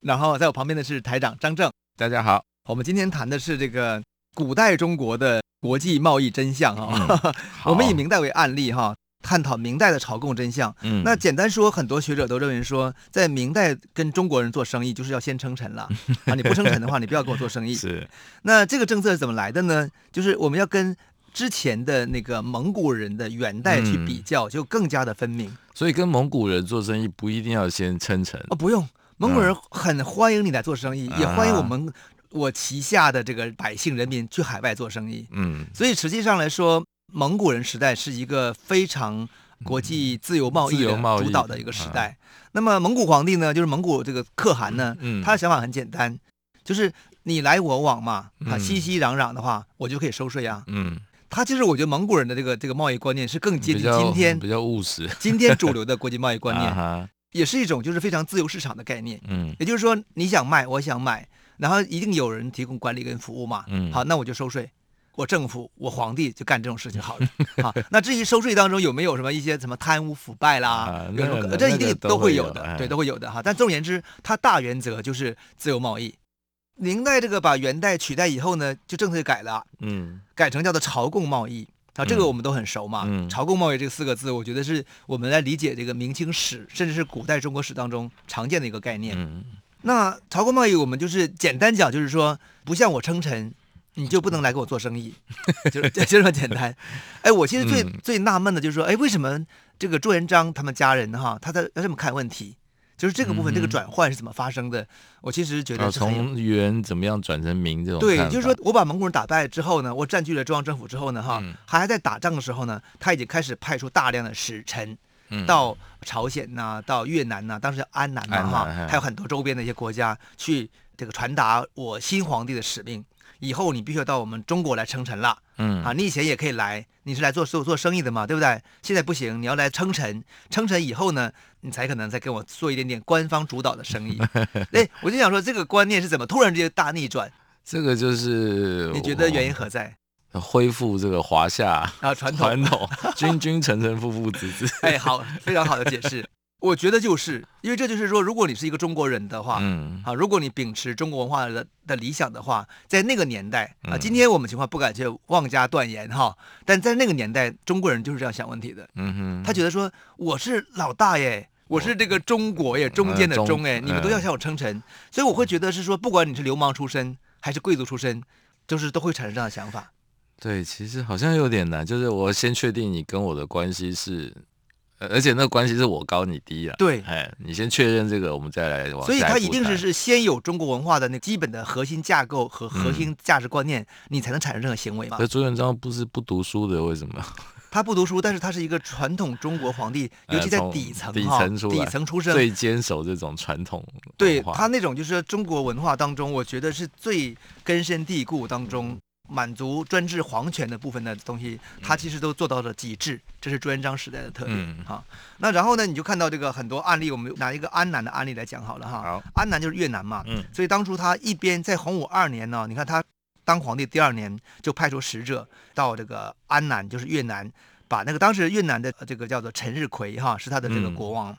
然后在我旁边的是台长张正。大家好，我们今天谈的是这个古代中国的国际贸易真相啊。嗯、我们以明代为案例哈，探讨明代的朝贡真相。嗯，那简单说，很多学者都认为说，在明代跟中国人做生意，就是要先称臣了啊！你不称臣的话，你不要跟我做生意。是。那这个政策是怎么来的呢？就是我们要跟。之前的那个蒙古人的元代去比较，就更加的分明。嗯、所以跟蒙古人做生意不一定要先称臣哦，不用。蒙古人很欢迎你来做生意，嗯、也欢迎我们我旗下的这个百姓人民去海外做生意。嗯，所以实际上来说，蒙古人时代是一个非常国际自由贸易的主导的一个时代。嗯、那么蒙古皇帝呢，就是蒙古这个可汗呢，嗯、他的想法很简单，就是你来我往嘛，啊，熙熙攘攘的话，我就可以收税啊。嗯。他其实我觉得蒙古人的这个这个贸易观念是更接近今天比较务实，今天主流的国际贸易观念，也是一种就是非常自由市场的概念。嗯，也就是说你想卖，我想买，然后一定有人提供管理跟服务嘛。嗯，好，那我就收税，我政府我皇帝就干这种事情好了。好，那至于收税当中有没有什么一些什么贪污腐败啦，这一定都会有的，对，都会有的哈。但总而言之，它大原则就是自由贸易。明代这个把元代取代以后呢，就政策改了，嗯，改成叫做朝贡贸易啊，这个我们都很熟嘛。嗯，朝贡贸易这四个字，我觉得是我们来理解这个明清史，甚至是古代中国史当中常见的一个概念。嗯，那朝贡贸易我们就是简单讲，就是说不向我称臣，你就不能来给我做生意，就是就这么简单。哎，我其实最最纳闷的就是说，哎，为什么这个朱元璋他们家人哈，他在要这么看问题？就是这个部分，这个转换是怎么发生的？我其实觉得从元怎么样转成明这种。对，就是说我把蒙古人打败之后呢，我占据了中央政府之后呢，哈，还在打仗的时候呢，他已经开始派出大量的使臣到朝鲜呐，到越南呐，当时叫安南嘛，哈，还有很多周边的一些国家去这个传达我新皇帝的使命。以后你必须要到我们中国来称臣了，嗯啊，你以前也可以来，你是来做做做生意的嘛，对不对？现在不行，你要来称臣，称臣以后呢，你才可能再跟我做一点点官方主导的生意。哎，我就想说，这个观念是怎么突然之间大逆转？这个就是你觉得原因何在？恢复这个华夏啊传统传统，君君臣臣父父子子。哎，好，非常好的解释。我觉得就是因为这就是说，如果你是一个中国人的话，嗯，啊，如果你秉持中国文化的的理想的话，在那个年代啊，今天我们情况不敢去妄加断言哈，但在那个年代，中国人就是这样想问题的，嗯哼，他觉得说我是老大耶，我是这个中国耶，中间的中哎，你们都要向我称臣，所以我会觉得是说，不管你是流氓出身还是贵族出身，就是都会产生这样的想法。对，其实好像有点难，就是我先确定你跟我的关系是。而且那个关系是我高你低啊。对，哎，你先确认这个，我们再来往。所以它一定是是先有中国文化的那基本的核心架构和核心价值观念，嗯、你才能产生任何行为嘛。那朱元璋不是不读书的，为什么？他不读书，但是他是一个传统中国皇帝，尤其在底层底层出底层出身，最坚守这种传统。对他那种就是中国文化当中，我觉得是最根深蒂固当中。满足专制皇权的部分的东西，他其实都做到了极致，这是朱元璋时代的特点。嗯、好，那然后呢，你就看到这个很多案例，我们拿一个安南的案例来讲好了哈。好，安南就是越南嘛。嗯。所以当初他一边在洪武二年呢，你看他当皇帝第二年就派出使者到这个安南，就是越南，把那个当时越南的这个叫做陈日奎哈，是他的这个国王。嗯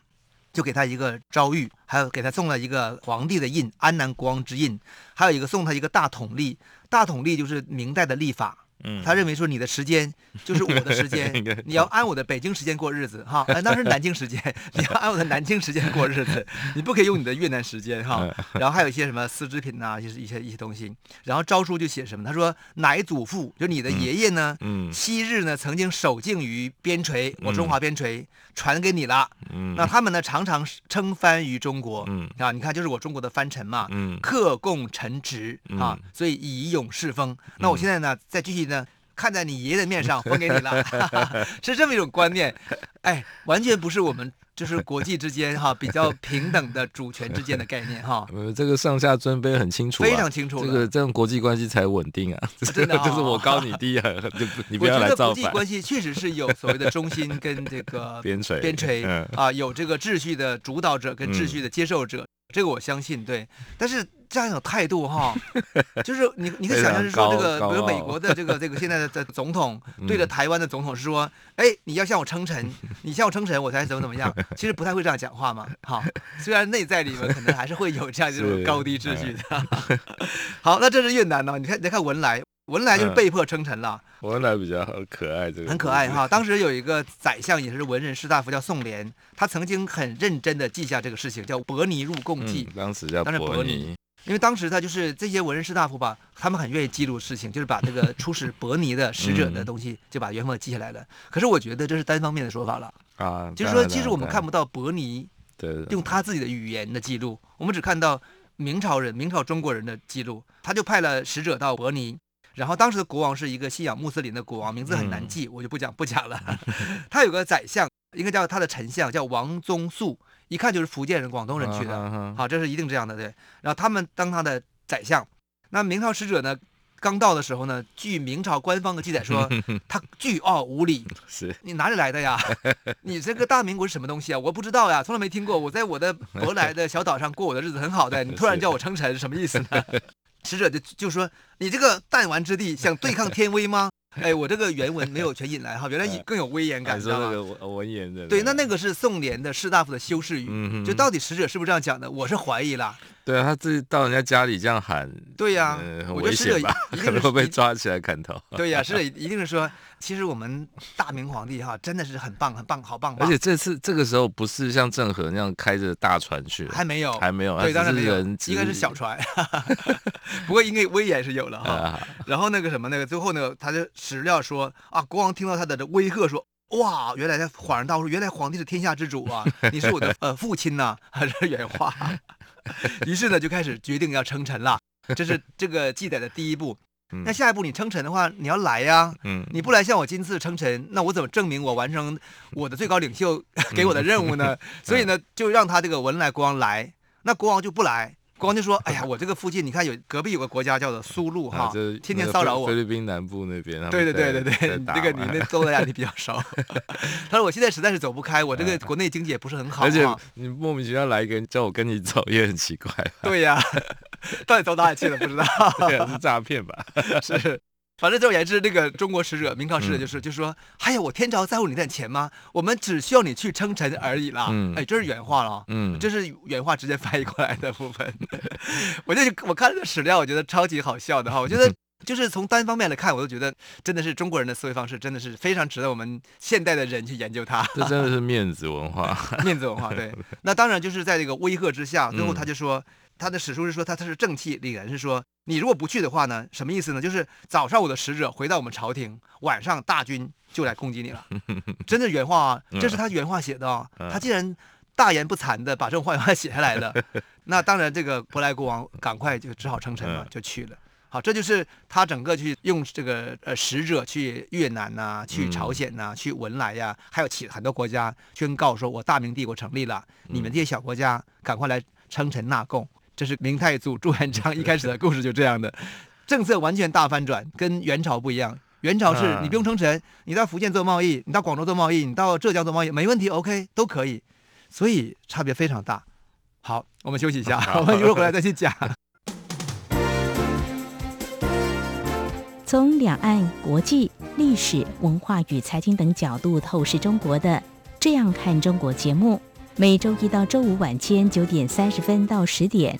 就给他一个诏狱，还有给他送了一个皇帝的印，安南国王之印，还有一个送他一个大统历，大统历就是明代的历法。嗯，他认为说你的时间就是我的时间，你要按我的北京时间过日子哈，那是南京时间，你要按我的南京时间过日子，你不可以用你的越南时间哈。然后还有一些什么丝织品呐，就是一些一些东西。然后诏书就写什么？他说乃祖父，就你的爷爷呢，嗯，昔日呢曾经守敬于边陲，我中华边陲传给你了。嗯，那他们呢常常称藩于中国，嗯啊，你看就是我中国的藩臣嘛，嗯，克贡臣职啊，所以以勇世风。那我现在呢再继续。看在你爷爷的面上，分给你了，是这么一种观念。哎，完全不是我们就是国际之间哈比较平等的主权之间的概念哈。呃，这个上下尊卑很清楚，非常清楚。这个这种国际关系才稳定啊。真的，就是我高你低啊，就你不要来造反。国际关系确实是有所谓的中心跟这个 边陲，边陲啊，有这个秩序的主导者跟秩序的接受者。这个我相信，对，但是这样一种态度哈，就是你你可以想象是说，这个比如美国的这个这个现在的的总统 对着台湾的总统是说，哎，你要向我称臣，你向我称臣，我才怎么怎么样，其实不太会这样讲话嘛，好，虽然内在里面可能还是会有这样一种高低秩序的。好，那这是越南呢，你看你看文莱。文莱就是被迫称臣了。文莱比较可爱，这个很可爱哈。当时有一个宰相，也是文人士大夫，叫宋濂，他曾经很认真的记下这个事情，叫《伯尼入贡记》。当时叫伯尼，因为当时他就是这些文人士大夫吧，他们很愿意记录事情，就是把这个出使伯尼的使者的东西，就把原文记下来了。可是我觉得这是单方面的说法了啊，就是说，其实我们看不到伯尼用他自己的语言的记录，我们只看到明朝人、明朝中国人的记录。他就派了使者到伯尼。然后当时的国王是一个信仰穆斯林的国王，名字很难记，我就不讲不讲了。他有个宰相，应该叫他的丞相，叫王宗素，一看就是福建人、广东人去的。好，这是一定这样的，对。然后他们当他的宰相。那明朝使者呢，刚到的时候呢，据明朝官方的记载说，他倨傲无礼。是你哪里来的呀？你这个大明国是什么东西啊？我不知道呀，从来没听过。我在我的舶来的小岛上过我的日子很好的，你突然叫我称臣，什么意思呢？使者就就说：“你这个弹丸之地，想对抗天威吗？”哎，我这个原文没有全引来哈，原来更有威严感，知道吗？文文言的。对，那那个是宋濂的士大夫的修饰语，嗯、就到底使者是不是这样讲的？我是怀疑啦。对啊，他自己到人家家里这样喊，对呀、啊，呃、很危险吧？可能会被抓起来砍头。对呀、啊，是 一定是说，其实我们大明皇帝哈，真的是很棒，很棒，好棒，棒！而且这次这个时候不是像郑和那样开着大船去，还没有，还没有，对，当然没有，应该是小船。不过应该威严是有了哈。然后那个什么，那个最后呢，他就史料说啊，国王听到他的威吓说，哇，原来他恍然大悟，原来皇帝是天下之主啊，你是我的 呃父亲呐、啊，还是原话。于是呢，就开始决定要称臣了。这是 这个记载的第一步。那下一步，你称臣的话，你要来呀。嗯。你不来向我今次称臣，那我怎么证明我完成我的最高领袖给我的任务呢？所以呢，就让他这个文莱国王来。那国王就不来。国王就说：“哎呀，我这个附近，你看有隔壁有个国家叫做苏禄哈，天天骚扰我。菲律宾南部那边。对对对对对，这个你那东南亚你比较少。他说我现在实在是走不开，我这个国内经济也不是很好。而且你莫名其妙来一个人叫我跟你走，也很奇怪。对呀，到底走哪里去了？不知道。对啊，是诈骗吧？是。”反正总而言之，那个中国使者、明朝使者就是，嗯、就说：“哎呀，我天朝在乎你点钱吗？我们只需要你去称臣而已啦。嗯”哎，这是原话了，嗯，这是原话直接翻译过来的部分。我就我看这个史料，我觉得超级好笑的哈。我觉得就是从单方面来看，我都觉得真的是中国人的思维方式，真的是非常值得我们现代的人去研究它。这真的是面子文化，面子文化。对，那当然就是在这个威吓之下，最后他就说。嗯他的史书是说他他是正气凛然，是说你如果不去的话呢，什么意思呢？就是早上我的使者回到我们朝廷，晚上大军就来攻击你了。真的原话啊，这是他原话写的啊。他竟然大言不惭的把这种话原话写下来了，那当然这个伯莱国王赶快就只好称臣了，就去了。好，这就是他整个去用这个呃使者去越南呐、啊，去朝鲜呐、啊，去文莱呀、啊，还有其很多国家宣告说，我大明帝国成立了，你们这些小国家赶快来称臣纳贡。这是明太祖朱元璋 一开始的故事，就这样的政策完全大翻转，跟元朝不一样。元朝是你不用称臣，你到福建做贸易，你到广州做贸易，你到浙江做贸易，没问题，OK 都可以。所以差别非常大。好，我们休息一下，我们一会儿回来再去讲。从两岸、国际、历史、文化与财经等角度透视中国的《这样看中国》节目。每周一到周五晚间九点三十分到十点，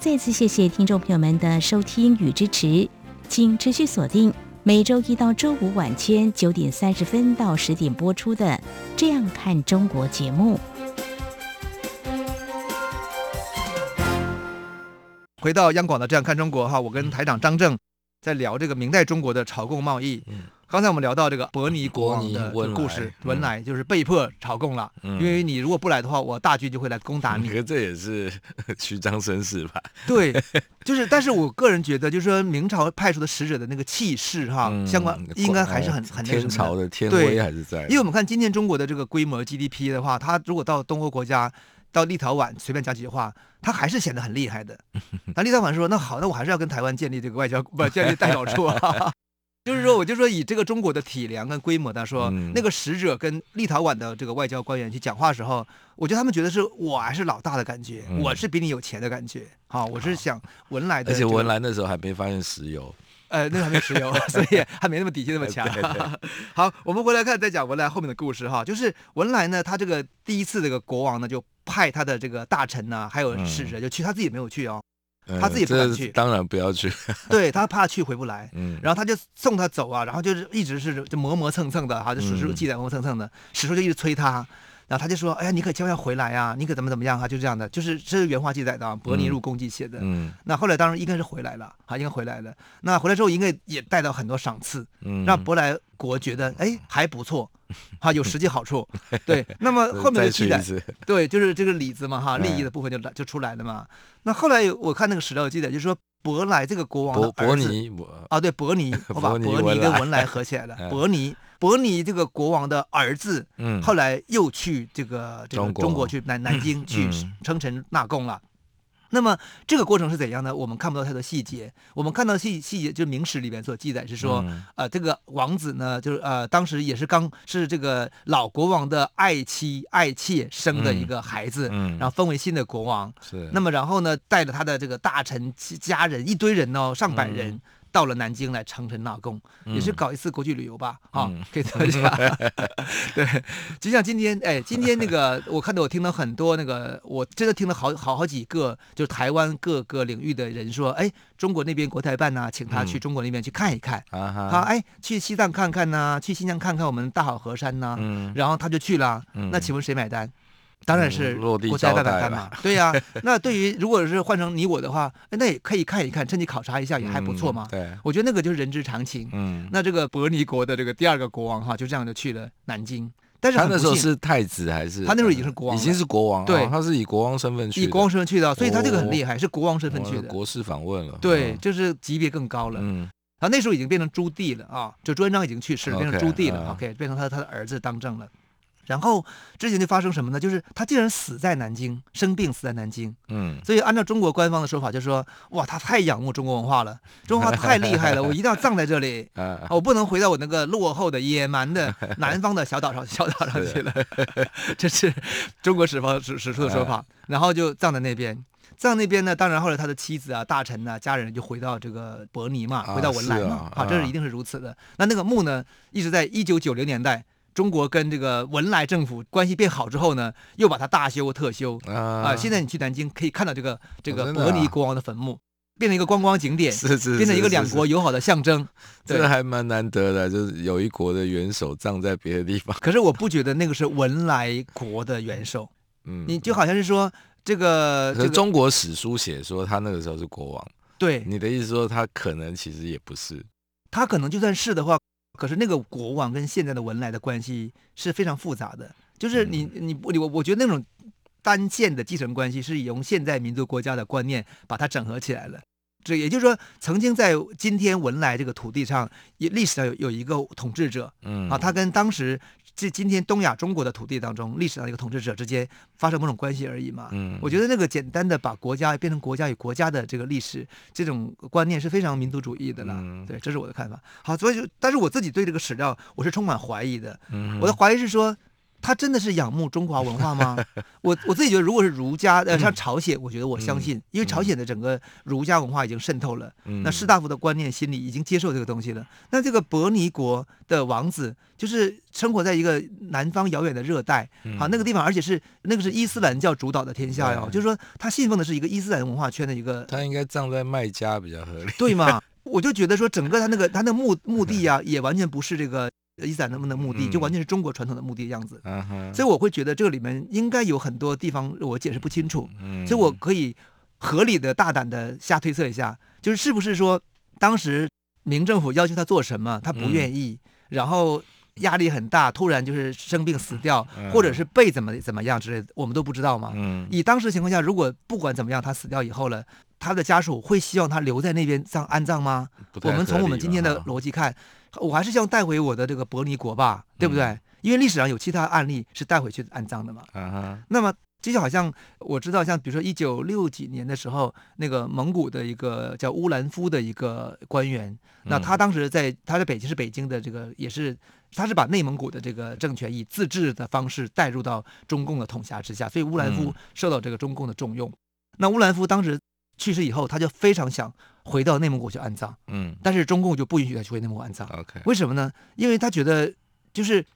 再次谢谢听众朋友们的收听与支持，请持续锁定每周一到周五晚间九点三十分到十点播出的《这样看中国》节目。回到央广的《这样看中国》哈，我跟台长张正在聊这个明代中国的朝贡贸易。嗯刚才我们聊到这个伯尼国王的故事，文莱就是被迫朝贡了，因为你如果不来的话，我大军就会来攻打你。可 这也是 虚张声势吧？对，就是，但是我个人觉得，就是说明朝派出的使者的那个气势哈，相关应该还是很很天朝的天威还是在。因为我们看今天中国的这个规模 GDP 的话，它如果到东欧国家，到立陶宛随便讲几句话，他还是显得很厉害的。那立陶宛说：“那好，那我还是要跟台湾建立这个外交，不建立代表处啊。”就是说，我就说以这个中国的体量跟规模，他说、嗯、那个使者跟立陶宛的这个外交官员去讲话的时候，我觉得他们觉得是我还是老大的感觉，嗯、我是比你有钱的感觉。好，我是想文莱的、这个，而且文莱那时候还没发现石油，呃，那还没石油，所以还没那么底气那么强。对对对好，我们回来看再讲文莱后面的故事哈，就是文莱呢，他这个第一次这个国王呢，就派他的这个大臣呢，还有使者就去，他自己没有去哦。他自己不敢去，当然不要去。对，他怕去回不来，嗯，然后他就送他走啊，然后就是一直是就磨磨蹭蹭的，哈，就史书记载磨磨蹭蹭的，史书就一直催他，然后他就说，哎呀，你可千万要回来啊，你可怎么怎么样啊，就这样的，就是这是原话记载的，啊伯尼入宫记写的，嗯，那后来当然应该是回来了，哈，应该回来了，那回来之后应该也带到很多赏赐，嗯，让伯莱国觉得哎还不错。哈，有实际好处，对。那么后面的记载，对，就是这个里子嘛，哈，利益的部分就来就出来了嘛。那后来我看那个史料记载，就是说伯莱这个国王的儿子伯尼啊，对，伯尼，我把伯尼跟文莱合起来了。伯尼，伯尼这个国王的儿子，嗯，后来又去这个这个中国去南 南京去称臣纳贡了。那么这个过程是怎样呢？我们看不到太多细节，我们看到细细节就是明史里边所记载是说，嗯、呃，这个王子呢，就是呃，当时也是刚是这个老国王的爱妻爱妾生的一个孩子，嗯嗯、然后封为新的国王。是。那么然后呢，带着他的这个大臣家人一堆人哦，上百人。嗯到了南京来称臣纳贡，也是搞一次国际旅游吧，啊、嗯，可以这么讲。对，就像今天，哎，今天那个，我看到我听到很多那个，我真的听了好好好几个，就是台湾各个领域的人说，哎，中国那边国台办呢、啊，请他去中国那边去看一看，嗯、好，哎，去西藏看看呢、啊，去新疆看看我们大好河山呢、啊，嗯、然后他就去了，嗯、那请问谁买单？当然是国家大买单嘛，对呀、啊。那对于如果是换成你我的话，那也可以看一看，趁机考察一下也还不错嘛。嗯、对，我觉得那个就是人之常情。嗯，那这个伯尼国的这个第二个国王哈，就这样就去了南京。但是他那时候是太子还是？他那时候已经是国王，已经是国王。对，他是以国王身份去，以国王身份去的，所以他这个很厉害，是国王身份去的，国事访问了。对，就是级别更高了。嗯，他那时候已经变成朱棣了啊，就朱元璋已经去世了，变成朱棣了。OK，变成他他的儿子当政了。然后之前就发生什么呢？就是他竟然死在南京，生病死在南京。嗯，所以按照中国官方的说法，就是说，哇，他太仰慕中国文化了，中国文化太厉害了，我一定要葬在这里，啊我不能回到我那个落后的野蛮的 南方的小岛上小岛上去了。这是中国史方史史书的说法。然后就葬在那边，葬那边呢，当然后来他的妻子啊、大臣啊、家人就回到这个伯尼嘛，回到文莱嘛，啊，这是一定是如此的。那那个墓呢，一直在一九九零年代。中国跟这个文莱政府关系变好之后呢，又把它大修特修啊、呃！现在你去南京可以看到这个这个伯尼国王的坟墓，变成一个观光景点，是是，是，变成一个两国友好的象征。这个还蛮难得的，就是有一国的元首葬在别的地方。可是我不觉得那个是文莱国的元首，嗯，你就好像是说这个，可是中国史书写说他那个时候是国王，对，你的意思说他可能其实也不是，他可能就算是的话。可是那个国王跟现在的文莱的关系是非常复杂的，就是你你我我觉得那种单线的继承关系是用现代民族国家的观念把它整合起来了。这也就是说，曾经在今天文莱这个土地上，也历史上有有一个统治者，嗯啊，他跟当时。这今天东亚中国的土地当中，历史上一个统治者之间发生某种关系而已嘛。嗯，我觉得那个简单的把国家变成国家与国家的这个历史，这种观念是非常民族主义的了。嗯，对，这是我的看法。好，所以就，但是我自己对这个史料我是充满怀疑的。嗯，我的怀疑是说。他真的是仰慕中华文化吗？我我自己觉得，如果是儒家，呃，像朝鲜，我觉得我相信，因为朝鲜的整个儒家文化已经渗透了，那士大夫的观念、心理已经接受这个东西了。那这个伯尼国的王子，就是生活在一个南方遥远的热带，好那个地方，而且是那个是伊斯兰教主导的天下哟，就是说他信奉的是一个伊斯兰文化圈的一个。他应该葬在麦加比较合理，对吗？我就觉得说，整个他那个他那墓墓地呀、啊，也完全不是这个伊斯兰他们的目的，就完全是中国传统的目的的样子。所以我会觉得这个里面应该有很多地方我解释不清楚。所以我可以合理的、大胆的瞎推测一下，就是是不是说当时明政府要求他做什么，他不愿意，然后。压力很大，突然就是生病死掉，或者是被怎么怎么样之类的，我们都不知道嘛。嗯，以当时情况下，如果不管怎么样，他死掉以后了，他的家属会希望他留在那边葬安葬吗？我们从我们今天的逻辑看，我还是希望带回我的这个伯尼国吧，对不对？嗯，因为历史上有其他案例是带回去安葬的嘛。那么这。就好像我知道，像比如说一九六几年的时候，那个蒙古的一个叫乌兰夫的一个官员，那他当时在他在北京是北京的这个也是，他是把内蒙古的这个政权以自治的方式带入到中共的统辖之下，所以乌兰夫受到这个中共的重用。那乌兰夫当时去世以后，他就非常想回到内蒙古去安葬，嗯，但是中共就不允许他去回内蒙古安葬。OK，为什么呢？因为他觉得就是。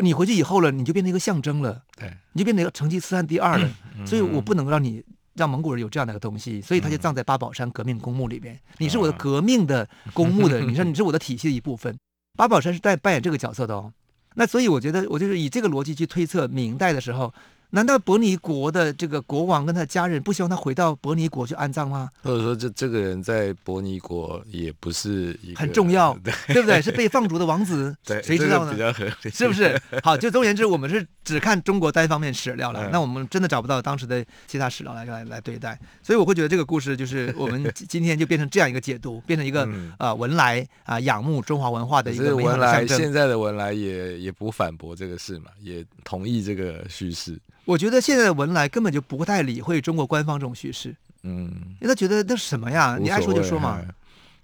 你回去以后了，你就变成一个象征了，对，你就变成一个成吉思汗第二了，嗯、所以我不能让你让蒙古人有这样的一个东西，所以他就葬在八宝山革命公墓里面。你是我的革命的公墓的，你 说你是我的体系的一部分，八宝山是在扮演这个角色的哦。那所以我觉得，我就是以这个逻辑去推测，明代的时候。难道伯尼国的这个国王跟他家人不希望他回到伯尼国去安葬吗？或者说，这这个人在伯尼国也不是很重要，对，对不对？是被放逐的王子，对，谁知道呢？这个、比较合理，是不是？好，就总而言之，我们是只看中国单方面史料了，嗯、那我们真的找不到当时的其他史料来来来对待，所以我会觉得这个故事就是我们今天就变成这样一个解读，变成一个、嗯、呃文莱啊、呃、仰慕中华文化的一个文莱。现在的文莱也也不反驳这个事嘛，也同意这个叙事。我觉得现在的文莱根本就不太理会中国官方这种叙事，嗯，因为他觉得那是什么呀？你爱说就说嘛，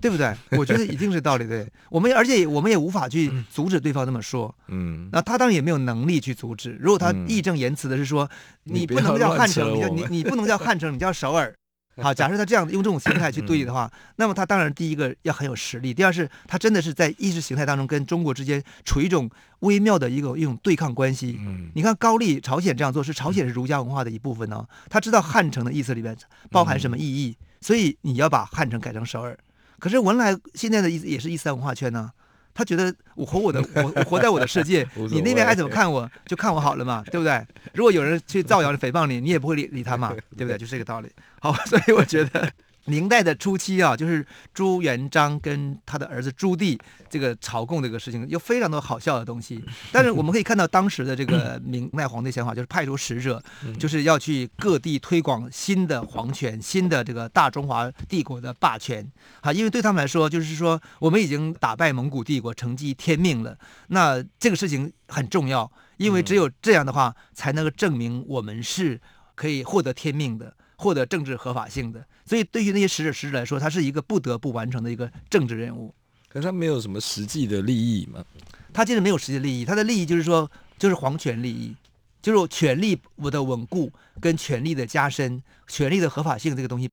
对不对？我觉得一定是道理，对。我们而且我们也无法去阻止对方这么说，嗯，那他当然也没有能力去阻止。如果他义正言辞的是说，你不能叫汉城，你叫你你不能叫汉城，你叫首尔。好，假设他这样用这种心态去对立的话，那么他当然第一个要很有实力，第二是他真的是在意识形态当中跟中国之间处于一种微妙的一个一种对抗关系。你看高丽朝鲜这样做，是朝鲜是儒家文化的一部分呢、哦，他知道汉城的意思里面包含什么意义，所以你要把汉城改成首尔。可是文莱现在的意思也是伊斯兰文化圈呢。他觉得我活我的，我我活在我的世界，你那边爱怎么看我就看我好了嘛，对不对？如果有人去造谣、诽谤你，你也不会理理他嘛，对不对？就是这个道理。好，所以我觉得。明代的初期啊，就是朱元璋跟他的儿子朱棣这个朝贡这个事情，有非常多好笑的东西。但是我们可以看到当时的这个明代皇帝想法，就是派出使者，就是要去各地推广新的皇权、新的这个大中华帝国的霸权啊。因为对他们来说，就是说我们已经打败蒙古帝国，承继天命了。那这个事情很重要，因为只有这样的话，才能够证明我们是可以获得天命的。获得政治合法性的，所以对于那些使者使者来说，他是一个不得不完成的一个政治任务。可是他没有什么实际的利益嘛？他其实没有实际利益，他的利益就是说，就是皇权利益，就是权力我的稳固跟权力的加深，权力的合法性这个东西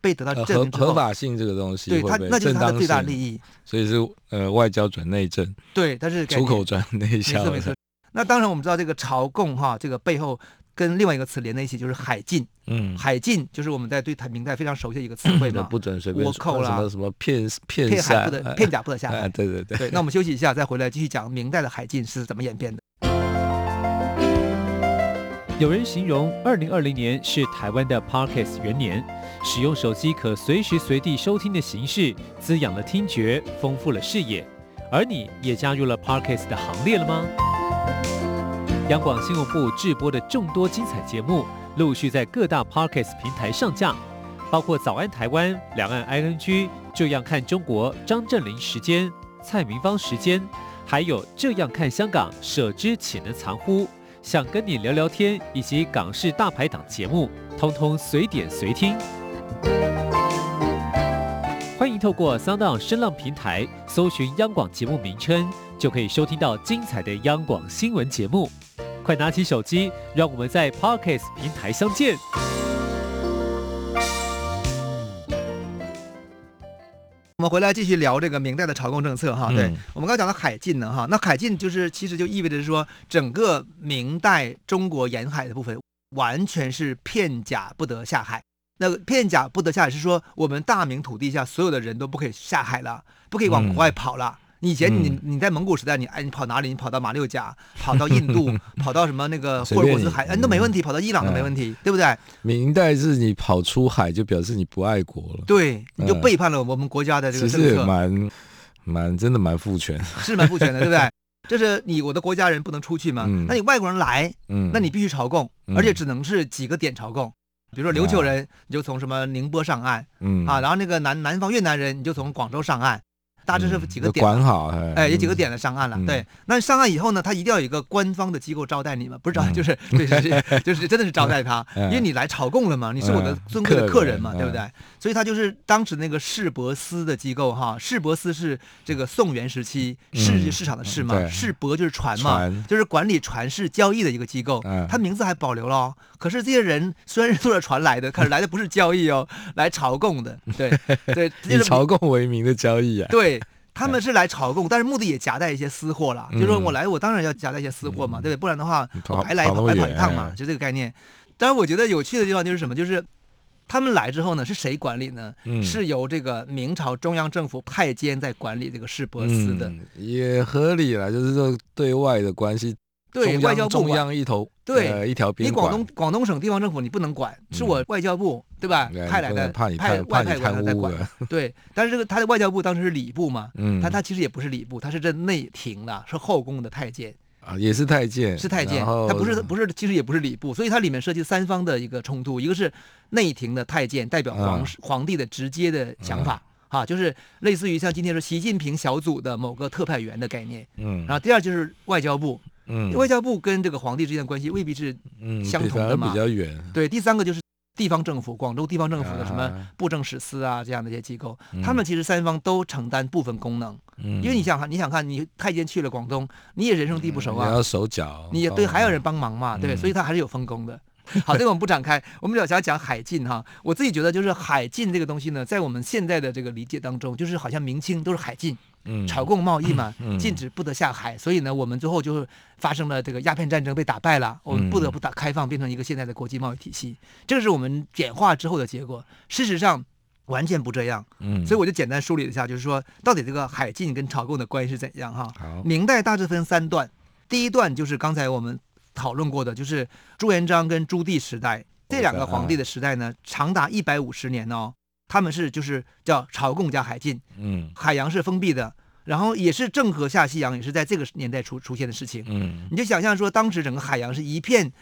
被得到证合合法性这个东西对他那就是他的最大利益。所以是呃外交转内政，对，但是出口转内销。没错，没错。那当然我们知道这个朝贡哈，这个背后。跟另外一个词连在一起，就是海禁。嗯，海禁就是我们在对台明代非常熟悉的一个词汇嘛，不准随便倭寇啦，什么什么片片片海不得片甲不得下海。对对对。对，那我们休息一下，再回来继续讲明代的海禁是怎么演变的。有人形容二零二零年是台湾的 Podcast 元年，使用手机可随时随地收听的形式，滋养了听觉，丰富了视野。而你也加入了 Podcast 的行列了吗？央广新闻部制播的众多精彩节目，陆续在各大 Podcast 平台上架，包括《早安台湾》、《两岸 ING》、《这样看中国》、张正霖时间、蔡明芳时间，还有《这样看香港》、舍之岂能藏乎？想跟你聊聊天，以及港式大排档节目，通通随点随听。欢迎透过 Sound 声浪平台搜寻央广节目名称，就可以收听到精彩的央广新闻节目。快拿起手机，让我们在 Podcast 平台相见。我们回来继续聊这个明代的朝贡政策哈。对、嗯、我们刚刚讲到海禁呢哈，那海禁就是其实就意味着说，整个明代中国沿海的部分完全是片甲不得下海。那个片甲不得下海是说，我们大明土地下所有的人都不可以下海了，不可以往国外跑了。嗯以前你你在蒙古时代，你哎你跑哪里？你跑到马六甲，跑到印度，跑到什么那个 霍尔果斯海，哎都没问题，跑到伊朗都没问题，对不对？明代是你跑出海就表示你不爱国了，对，你就背叛了我们国家的这个政策。其实蛮蛮真的蛮父权，是蛮父权的，对不对？就是你我的国家人不能出去嘛，那你外国人来，那你必须朝贡，而且只能是几个点朝贡，比如说琉球人，你就从什么宁波上岸，嗯啊，然后那个南南方越南人，你就从广州上岸。大致是几个点，管好，哎，有几个点的上岸了。对，那上岸以后呢，他一定要有一个官方的机构招待你嘛，不是招待，就是对，是 就是真的是招待他，因为你来朝贡了嘛，你是我的尊贵的客人嘛，对不对？所以他就是当时那个市舶司的机构哈，市舶司是这个宋元时期市市场的市嘛，市舶就是船嘛，就是管理船市交易的一个机构，他名字还保留了。哦可是这些人虽然是坐着船来的，可是来的不是交易哦，来朝贡的，对对，以朝贡为名的交易啊，对。他们是来朝贡，但是目的也夹带一些私货了。嗯、就是说我来，我当然要夹带一些私货嘛，嗯、对不对？不然的话，我白来白跑一趟嘛，就这个概念。但是我觉得有趣的地方就是什么？就是他们来之后呢，是谁管理呢？嗯、是由这个明朝中央政府派监在管理这个市舶司的，嗯，也合理了。就是说对外的关系。对外交部中央一头，对一条边，你广东广东省地方政府你不能管，是我外交部对吧？派来的派外派官来管。对，但是这个他的外交部当时是礼部嘛，嗯，他他其实也不是礼部，他是这内廷的，是后宫的太监啊，也是太监，是太监，他不是不是，其实也不是礼部，所以它里面涉及三方的一个冲突，一个是内廷的太监代表皇皇帝的直接的想法，哈，就是类似于像今天说习近平小组的某个特派员的概念，嗯，然后第二就是外交部。嗯，外交部跟这个皇帝之间的关系未必是相同的嘛，比较远。对，第三个就是地方政府，广州地方政府的什么布政使司啊这样的一些机构，他们其实三方都承担部分功能。嗯，因为你想看，你想看，你太监去了广东，你也人生地不熟啊，你要手脚，你也对，还有人帮忙嘛，对，所以他还是有分工的。好，这个我们不展开，我们只要讲海禁哈。我自己觉得就是海禁这个东西呢，在我们现在的这个理解当中，就是好像明清都是海禁。嗯，朝贡贸易嘛，禁止不得下海，所以呢，我们最后就发生了这个鸦片战争被打败了，我们不得不打开放，变成一个现在的国际贸易体系，这个是我们简化之后的结果。事实上完全不这样，嗯，所以我就简单梳理了一下，就是说到底这个海禁跟朝贡的关系是怎样哈？明代大致分三段，第一段就是刚才我们讨论过的，就是朱元璋跟朱棣时代这两个皇帝的时代呢，长达一百五十年哦。他们是就是叫朝贡加海禁，嗯，海洋是封闭的，然后也是郑和下西洋，也是在这个年代出出现的事情，嗯，你就想象说当时整个海洋是一片。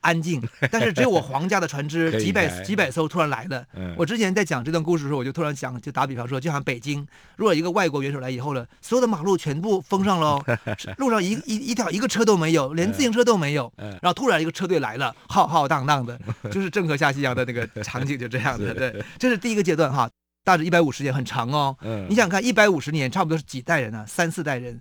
安静，但是只有我皇家的船只几百几百艘突然来了。我之前在讲这段故事的时候，我就突然想，就打比方说，就像北京，如果一个外国元首来以后了，所有的马路全部封上喽，路上一一一条一个车都没有，连自行车都没有。然后突然一个车队来了，浩浩荡荡的，就是郑和下西洋的那个场景，就这样的。对，这是第一个阶段哈，大致一百五十年，很长哦。你想看一百五十年，差不多是几代人啊？三四代人。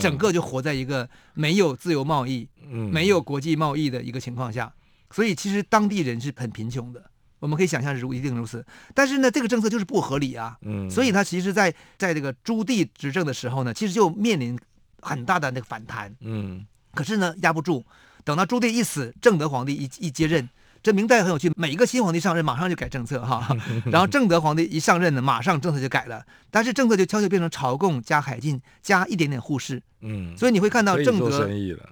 整个就活在一个没有自由贸易、没有国际贸易的一个情况下，所以其实当地人是很贫穷的。我们可以想象如一定如此，但是呢，这个政策就是不合理啊。嗯所以他其实，在在这个朱棣执政的时候呢，其实就面临很大的那个反弹。嗯，可是呢，压不住。等到朱棣一死，正德皇帝一一接任。这明代很有趣，每一个新皇帝上任马上就改政策哈，然后正德皇帝一上任呢，马上政策就改了，但是政策就悄悄变成朝贡加海禁加一点点互市，嗯，所以你会看到正德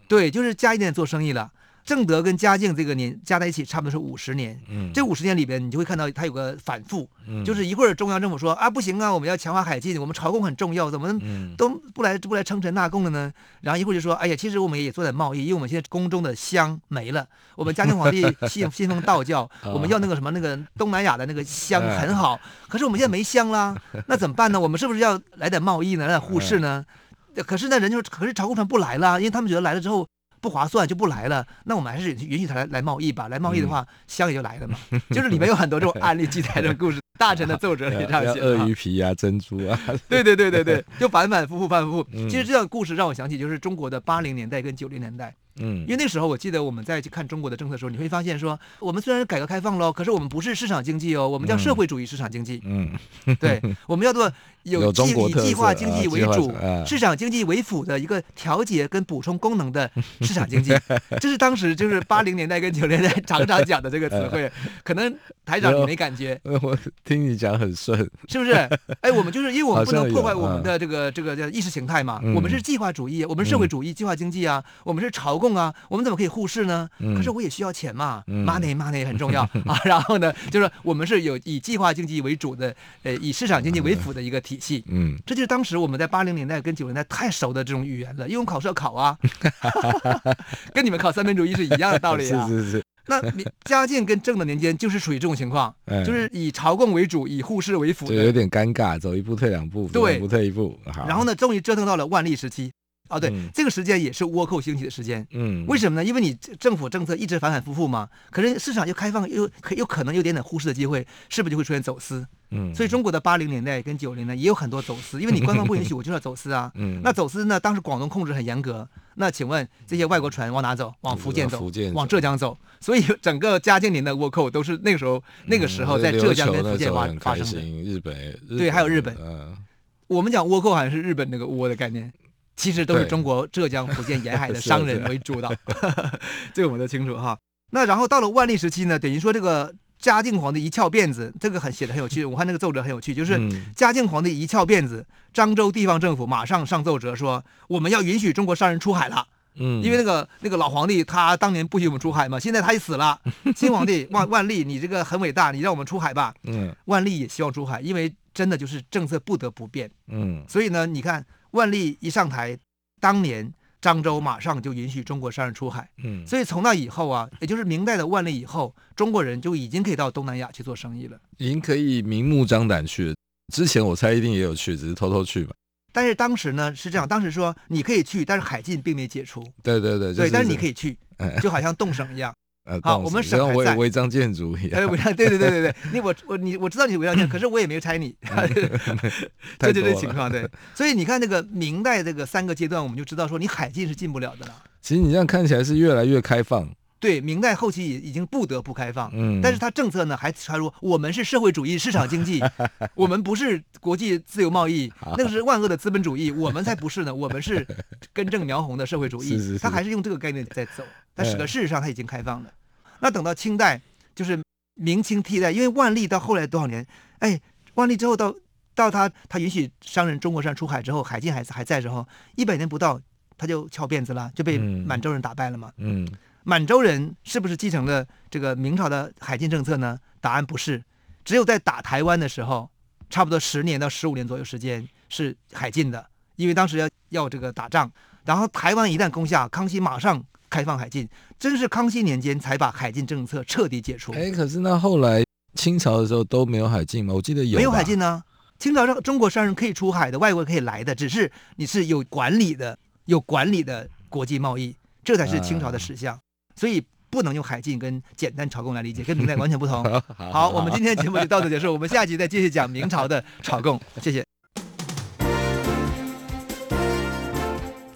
对，就是加一点点做生意了。正德跟嘉靖这个年加在一起，差不多是五十年。嗯，这五十年里边，你就会看到它有个反复，嗯，就是一会儿中央政府说啊不行啊，我们要强化海禁，我们朝贡很重要，怎么都不来不来称臣纳贡了呢？然后一会儿就说，哎呀，其实我们也做点贸易，因为我们现在宫中的香没了，我们嘉靖皇帝 信信奉道教，我们要那个什么那个东南亚的那个香很好，可是我们现在没香啦，那怎么办呢？我们是不是要来点贸易呢？来点互市呢？可是那人就可是朝贡船不来了，因为他们觉得来了之后。不划算就不来了，那我们还是允许他来来贸易吧。来贸易的话，香也就来了嘛。就是里面有很多这种案例记载的故事。大臣的奏折里这样写的。鳄鱼皮啊，珍珠啊，对对对对对，就反反复复，反反复复。其实这段故事让我想起，就是中国的八零年代跟九零年代。嗯，因为那时候我记得我们在去看中国的政策的时候，你会发现说，我们虽然改革开放喽，可是我们不是市场经济哦，我们叫社会主义市场经济。嗯，对，我们叫做有计以计划经济为主，市场经济为辅的一个调节跟补充功能的 市场经济。这是当时就是八零年代跟九零年代常常讲的这个词汇，可能台长你没感觉。我听你讲很顺，是不是？哎，我们就是因为我们不能破坏我们的这个这个叫意识形态嘛，我们是计划主义，我们社会主义计划经济啊，我们是朝贡。啊，我们怎么可以忽视呢？可是我也需要钱嘛，money money 很重要 啊。然后呢，就是我们是有以计划经济为主的，呃，以市场经济为辅的一个体系。嗯，这就是当时我们在八零年代跟九零年代太熟的这种语言了，因为我们考试要考啊，跟你们考三民主义是一样的道理啊。是是是。那嘉靖跟正的年间就是属于这种情况，就是以朝贡为主，以互市为辅，就有点尴尬，走一步退两步，对，不退一步。然后呢，终于折腾到了万历时期。哦，对，嗯、这个时间也是倭寇兴起的时间。嗯，为什么呢？因为你政府政策一直反反复复嘛，可是市场又开放，又可又可能有点点忽视的机会，是不是就会出现走私？嗯，所以中国的八零年代跟九零呢，也有很多走私，因为你官方不允许，我就要走私啊。嗯，那走私呢，当时广东控制很严格，那请问这些外国船往哪走？往福建走，福建往浙江走。所以整个嘉靖年的倭寇都是那个时候那个时候在浙江跟福建发发生的。日本，对，还有日本。嗯，我们讲倭寇好像是日本那个倭的概念。其实都是中国浙江、福建沿海的 商人为主导，这个我们都清楚哈。那然后到了万历时期呢，等于说这个嘉靖皇帝一翘辫子，这个很写的很有趣。我看那个奏折很有趣，就是嘉靖皇帝一翘辫子，漳州地方政府马上上奏折说，我们要允许中国商人出海了。嗯，因为那个那个老皇帝他当年不许我们出海嘛，现在他也死了，新皇帝万万历，你这个很伟大，你让我们出海吧。嗯，万历也希望出海，因为真的就是政策不得不变。嗯，所以呢，你看。万历一上台，当年漳州马上就允许中国商人出海，嗯，所以从那以后啊，也就是明代的万历以后，中国人就已经可以到东南亚去做生意了，已经可以明目张胆去。之前我猜一定也有去，只是偷偷去吧。但是当时呢是这样，当时说你可以去，但是海禁并没解除。对对对，对，但是你可以去，就好像动省一样。好，我们省还在违章建筑一样。哎，违章，对对对对对，你我我你我知道你是违章建筑，可是我也没有拆你，这就这情况对。所以你看那个明代这个三个阶段，我们就知道说你海禁是进不了的了。其实你这样看起来是越来越开放。对，明代后期已已经不得不开放，嗯，但是它政策呢还传说我们是社会主义市场经济，我们不是国际自由贸易，那个是万恶的资本主义，我们才不是呢，我们是根正苗红的社会主义。他还是用这个概念在走，但是事实上他已经开放了。那等到清代，就是明清替代，因为万历到后来多少年？哎，万历之后到到他他允许商人中国商出海之后，海禁还还在时候，一百年不到他就翘辫子了，就被满洲人打败了嘛。嗯，满洲人是不是继承了这个明朝的海禁政策呢？答案不是，只有在打台湾的时候，差不多十年到十五年左右时间是海禁的，因为当时要要这个打仗，然后台湾一旦攻下，康熙马上。开放海禁，真是康熙年间才把海禁政策彻底解除。哎，可是那后来清朝的时候都没有海禁吗？我记得有。没有海禁呢？清朝上中国商人可以出海的，外国可以来的，只是你是有管理的、有管理的国际贸易，这才是清朝的实相。啊、所以不能用海禁跟简单朝贡来理解，跟明代完全不同。好，我们今天的节目就到此结束，我们下集再继续讲明朝的朝贡。谢谢。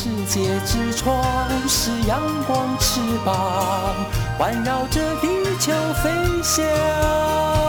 世界之窗是阳光翅膀，环绕着地球飞翔。